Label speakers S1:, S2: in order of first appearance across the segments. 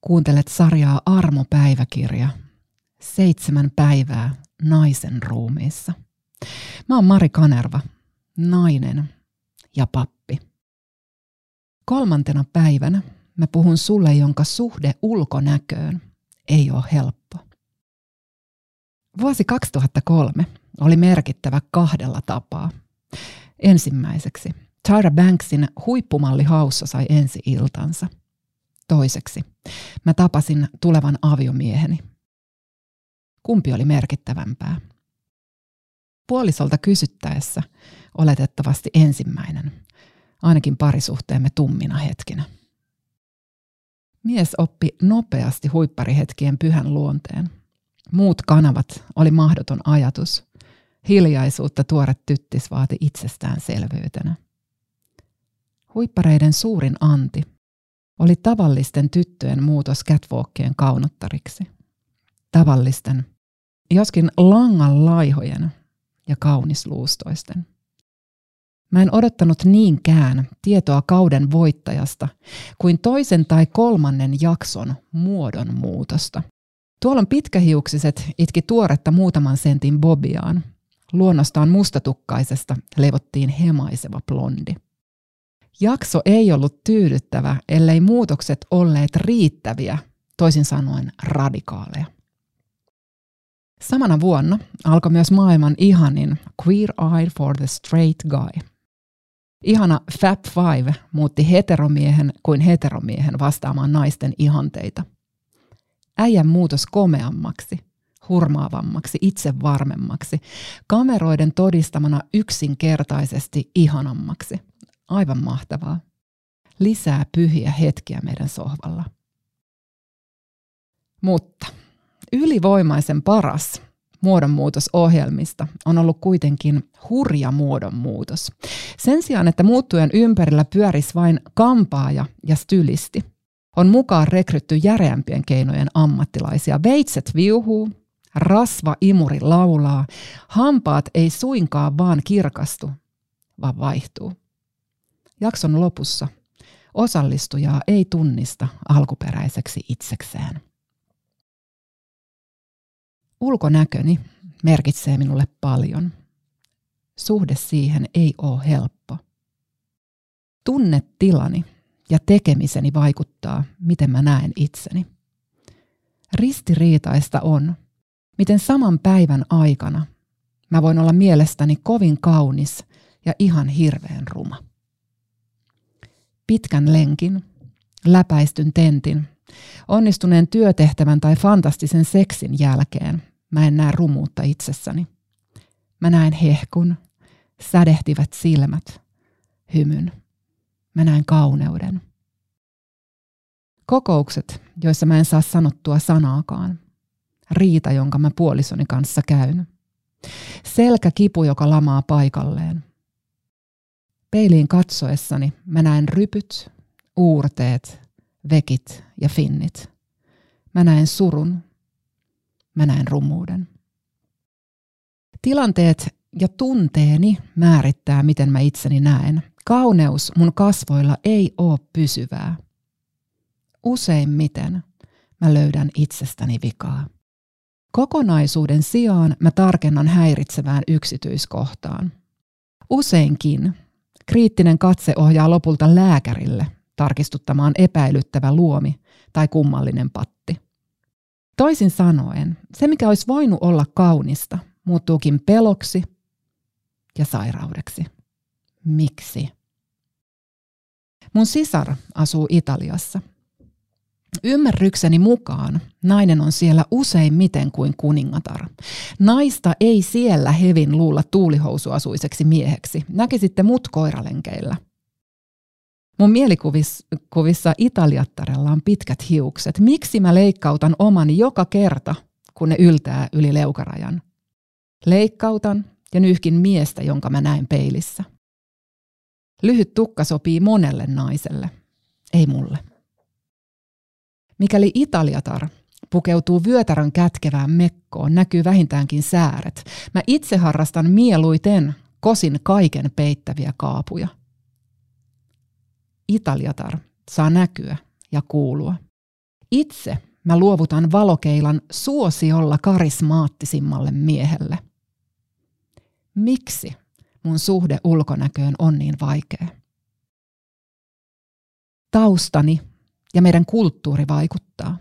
S1: Kuuntelet sarjaa Armo-päiväkirja. Seitsemän päivää naisen ruumiissa. Mä oon Mari Kanerva, nainen ja pappi. Kolmantena päivänä mä puhun sulle, jonka suhde ulkonäköön ei ole helppo. Vuosi 2003 oli merkittävä kahdella tapaa. Ensimmäiseksi Tyra Banksin huippumalli haussa sai ensi iltansa – Toiseksi, mä tapasin tulevan aviomieheni. Kumpi oli merkittävämpää? Puolisolta kysyttäessä oletettavasti ensimmäinen, ainakin parisuhteemme tummina hetkinä. Mies oppi nopeasti huipparihetkien pyhän luonteen. Muut kanavat oli mahdoton ajatus. Hiljaisuutta tuore tyttis vaati itsestäänselvyytenä. Huippareiden suurin anti oli tavallisten tyttöjen muutos catwalkien kaunottariksi. Tavallisten, joskin langan laihojen ja kaunisluustoisten. Mä en odottanut niinkään tietoa kauden voittajasta kuin toisen tai kolmannen jakson muodon muutosta. Tuolla pitkähiuksiset itki tuoretta muutaman sentin bobiaan. Luonnostaan mustatukkaisesta levottiin hemaiseva blondi. Jakso ei ollut tyydyttävä, ellei muutokset olleet riittäviä, toisin sanoen radikaaleja. Samana vuonna alkoi myös maailman ihanin Queer Eye for the Straight Guy. Ihana Fab Five muutti heteromiehen kuin heteromiehen vastaamaan naisten ihanteita. Äijän muutos komeammaksi, hurmaavammaksi, itsevarmemmaksi, kameroiden todistamana yksinkertaisesti ihanammaksi – Aivan mahtavaa. Lisää pyhiä hetkiä meidän sohvalla. Mutta ylivoimaisen paras muodonmuutosohjelmista on ollut kuitenkin hurja muodonmuutos. Sen sijaan, että muuttujen ympärillä pyörisi vain kampaaja ja stylisti, on mukaan rekrytty järeämpien keinojen ammattilaisia. Veitset viuhuu, rasva imuri laulaa, hampaat ei suinkaan vaan kirkastu, vaan vaihtuu. Jakson lopussa osallistujaa ei tunnista alkuperäiseksi itsekseen. Ulkonäköni merkitsee minulle paljon. Suhde siihen ei ole helppo. Tunnetilani ja tekemiseni vaikuttaa, miten mä näen itseni. Ristiriitaista on, miten saman päivän aikana mä voin olla mielestäni kovin kaunis ja ihan hirveän ruma pitkän lenkin, läpäistyn tentin, onnistuneen työtehtävän tai fantastisen seksin jälkeen mä en näe rumuutta itsessäni. Mä näen hehkun, sädehtivät silmät, hymyn. Mä näen kauneuden. Kokoukset, joissa mä en saa sanottua sanaakaan. Riita, jonka mä puolisoni kanssa käyn. Selkäkipu, joka lamaa paikalleen. Peiliin katsoessani mä näen rypyt, uurteet, vekit ja finnit. Mä näen surun. Mä näen rumuuden. Tilanteet ja tunteeni määrittää, miten mä itseni näen. Kauneus mun kasvoilla ei ole pysyvää. Useimmiten mä löydän itsestäni vikaa. Kokonaisuuden sijaan mä tarkennan häiritsevään yksityiskohtaan. Useinkin Kriittinen katse ohjaa lopulta lääkärille tarkistuttamaan epäilyttävä luomi tai kummallinen patti. Toisin sanoen, se mikä olisi voinut olla kaunista, muuttuukin peloksi ja sairaudeksi. Miksi? Mun sisar asuu Italiassa Ymmärrykseni mukaan nainen on siellä useimmiten kuin kuningatar. Naista ei siellä hevin luulla tuulihousuasuiseksi mieheksi. Näkisitte mut koiralenkeillä. Mun mielikuvissa Italiattarella on pitkät hiukset. Miksi mä leikkautan omani joka kerta, kun ne yltää yli leukarajan? Leikkautan ja nyhkin miestä, jonka mä näen peilissä. Lyhyt tukka sopii monelle naiselle, ei mulle. Mikäli Italiatar pukeutuu vyötärön kätkevään mekkoon, näkyy vähintäänkin sääret. Mä itse harrastan mieluiten kosin kaiken peittäviä kaapuja. Italiatar saa näkyä ja kuulua. Itse mä luovutan valokeilan suosiolla karismaattisimmalle miehelle. Miksi mun suhde ulkonäköön on niin vaikea? Taustani ja meidän kulttuuri vaikuttaa.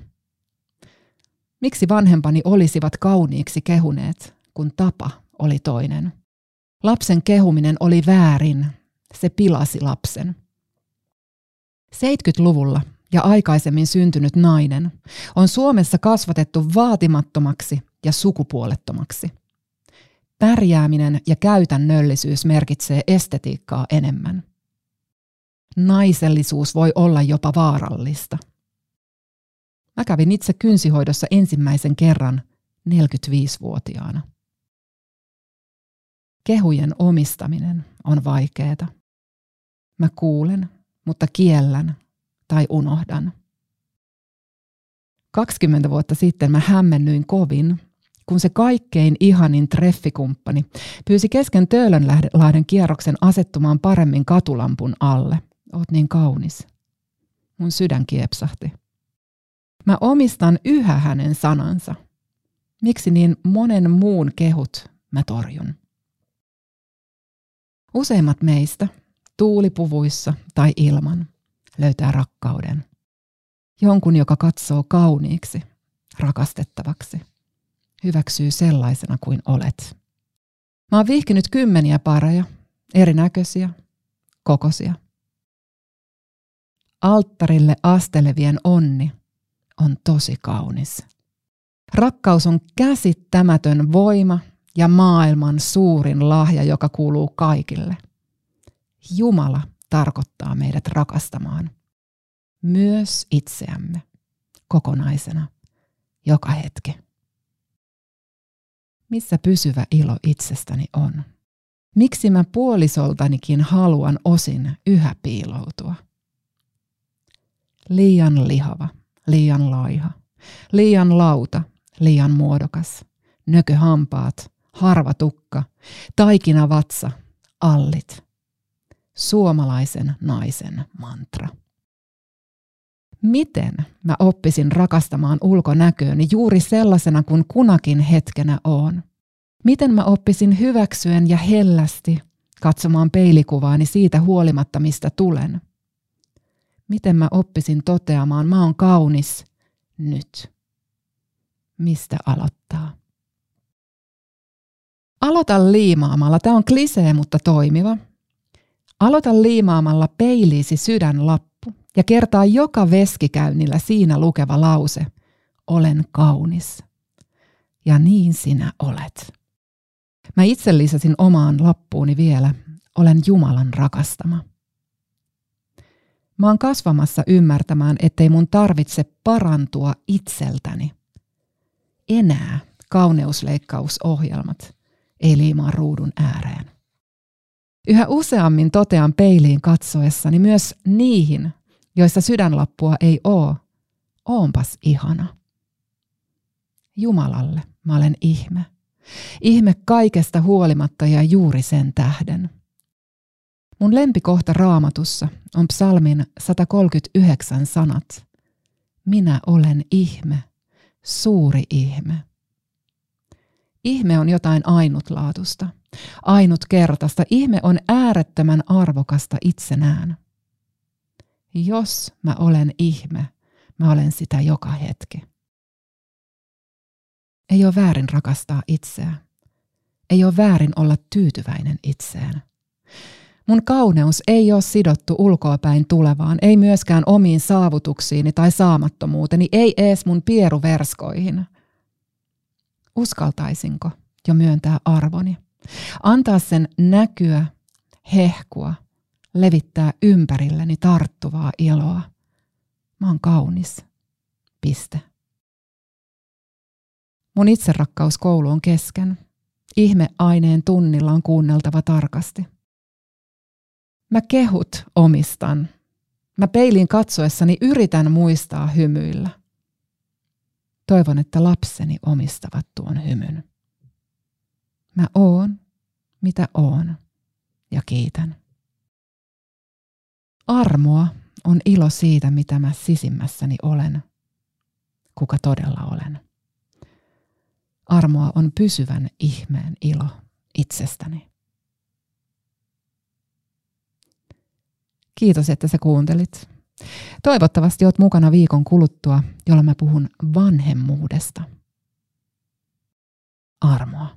S1: Miksi vanhempani olisivat kauniiksi kehuneet, kun tapa oli toinen? Lapsen kehuminen oli väärin. Se pilasi lapsen. 70-luvulla ja aikaisemmin syntynyt nainen on Suomessa kasvatettu vaatimattomaksi ja sukupuolettomaksi. Pärjääminen ja käytännöllisyys merkitsee estetiikkaa enemmän. Naisellisuus voi olla jopa vaarallista. Mä kävin itse kynsihoidossa ensimmäisen kerran 45-vuotiaana. Kehujen omistaminen on vaikeeta. Mä kuulen, mutta kiellän tai unohdan. 20 vuotta sitten mä hämmennyin kovin, kun se kaikkein ihanin treffikumppani pyysi kesken Töölönlahden kierroksen asettumaan paremmin katulampun alle. Oot niin kaunis. Mun sydän kiepsahti. Mä omistan yhä hänen sanansa. Miksi niin monen muun kehut mä torjun? Useimmat meistä, tuulipuvuissa tai ilman, löytää rakkauden. Jonkun, joka katsoo kauniiksi, rakastettavaksi. Hyväksyy sellaisena kuin olet. Mä oon vihkinyt kymmeniä pareja, erinäköisiä, kokosia. Alttarille astelevien onni on tosi kaunis. Rakkaus on käsittämätön voima ja maailman suurin lahja, joka kuuluu kaikille. Jumala tarkoittaa meidät rakastamaan myös itseämme kokonaisena joka hetki. Missä pysyvä ilo itsestäni on? Miksi mä puolisoltanikin haluan osin yhä piiloutua? Liian lihava, liian laiha, liian lauta, liian muodokas, nököhampaat, harva tukka, taikina vatsa, allit. Suomalaisen naisen mantra. Miten mä oppisin rakastamaan ulkonäkööni juuri sellaisena kuin kunakin hetkenä oon? Miten mä oppisin hyväksyen ja hellästi katsomaan peilikuvaani siitä huolimatta, mistä tulen? Miten mä oppisin toteamaan, mä oon kaunis nyt? Mistä aloittaa? Aloita liimaamalla. Tämä on klisee, mutta toimiva. Aloita liimaamalla peiliisi sydänlappu ja kertaa joka veskikäynnillä siinä lukeva lause. Olen kaunis. Ja niin sinä olet. Mä itse lisäsin omaan lappuuni vielä. Olen Jumalan rakastama. Mä oon kasvamassa ymmärtämään, ettei mun tarvitse parantua itseltäni. Enää kauneusleikkausohjelmat ei liimaa ruudun ääreen. Yhä useammin totean peiliin katsoessani myös niihin, joissa sydänlappua ei oo. Oonpas ihana. Jumalalle mä olen ihme. Ihme kaikesta huolimatta ja juuri sen tähden. Mun lempikohta raamatussa on psalmin 139 sanat. Minä olen ihme, suuri ihme. Ihme on jotain ainutlaatusta, ainutkertaista. Ihme on äärettömän arvokasta itsenään. Jos mä olen ihme, mä olen sitä joka hetki. Ei ole väärin rakastaa itseä. Ei ole väärin olla tyytyväinen itseen. Mun kauneus ei ole sidottu ulkoapäin tulevaan, ei myöskään omiin saavutuksiini tai saamattomuuteni, ei ees mun pieruverskoihin. Uskaltaisinko jo myöntää arvoni? Antaa sen näkyä, hehkua, levittää ympärilleni tarttuvaa iloa. Mä oon kaunis. Piste. Mun itserakkauskoulu on kesken. Ihme aineen tunnilla on kuunneltava tarkasti. Mä kehut omistan. Mä peiliin katsoessani yritän muistaa hymyillä. Toivon, että lapseni omistavat tuon hymyn. Mä oon, mitä oon, ja kiitän. Armoa on ilo siitä, mitä mä sisimmässäni olen. kuka todella olen. Armoa on pysyvän ihmeen ilo itsestäni. Kiitos, että sä kuuntelit. Toivottavasti oot mukana viikon kuluttua, jolla mä puhun vanhemmuudesta. Armoa.